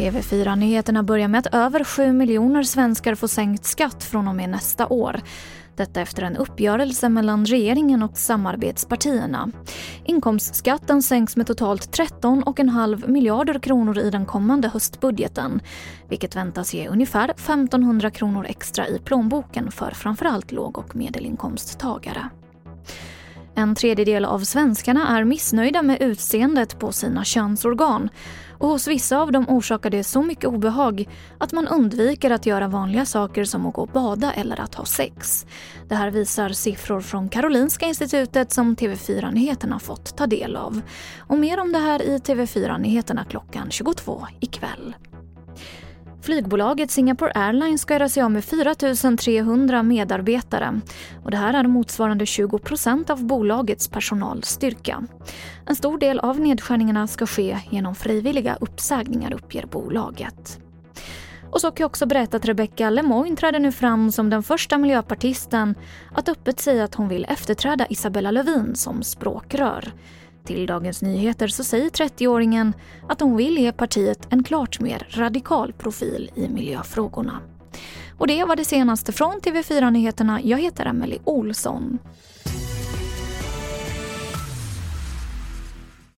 TV4-nyheterna börjar med att över 7 miljoner svenskar får sänkt skatt från och med nästa år. Detta efter en uppgörelse mellan regeringen och samarbetspartierna. Inkomstskatten sänks med totalt 13,5 miljarder kronor i den kommande höstbudgeten. Vilket väntas ge ungefär 1500 kronor extra i plånboken för framförallt låg och medelinkomsttagare. En tredjedel av svenskarna är missnöjda med utseendet på sina könsorgan och hos vissa av dem orsakar det så mycket obehag att man undviker att göra vanliga saker som att gå och bada eller att ha sex. Det här visar siffror från Karolinska institutet som TV4 Nyheterna fått ta del av. Och mer om det här i TV4 Nyheterna klockan 22 ikväll. Flygbolaget Singapore Airlines ska göra sig av med 4 300 medarbetare. Och det här är motsvarande 20 procent av bolagets personalstyrka. En stor del av nedskärningarna ska ske genom frivilliga uppsägningar, uppger bolaget. Och så kan jag också berätta att Rebecca Lemoyne träder nu fram som den första miljöpartisten att öppet säga att hon vill efterträda Isabella Lövin som språkrör. Till Dagens Nyheter så säger 30-åringen att hon vill ge partiet en klart mer radikal profil i miljöfrågorna. Och det var det senaste från TV4 Nyheterna. Jag heter Emily Olsson.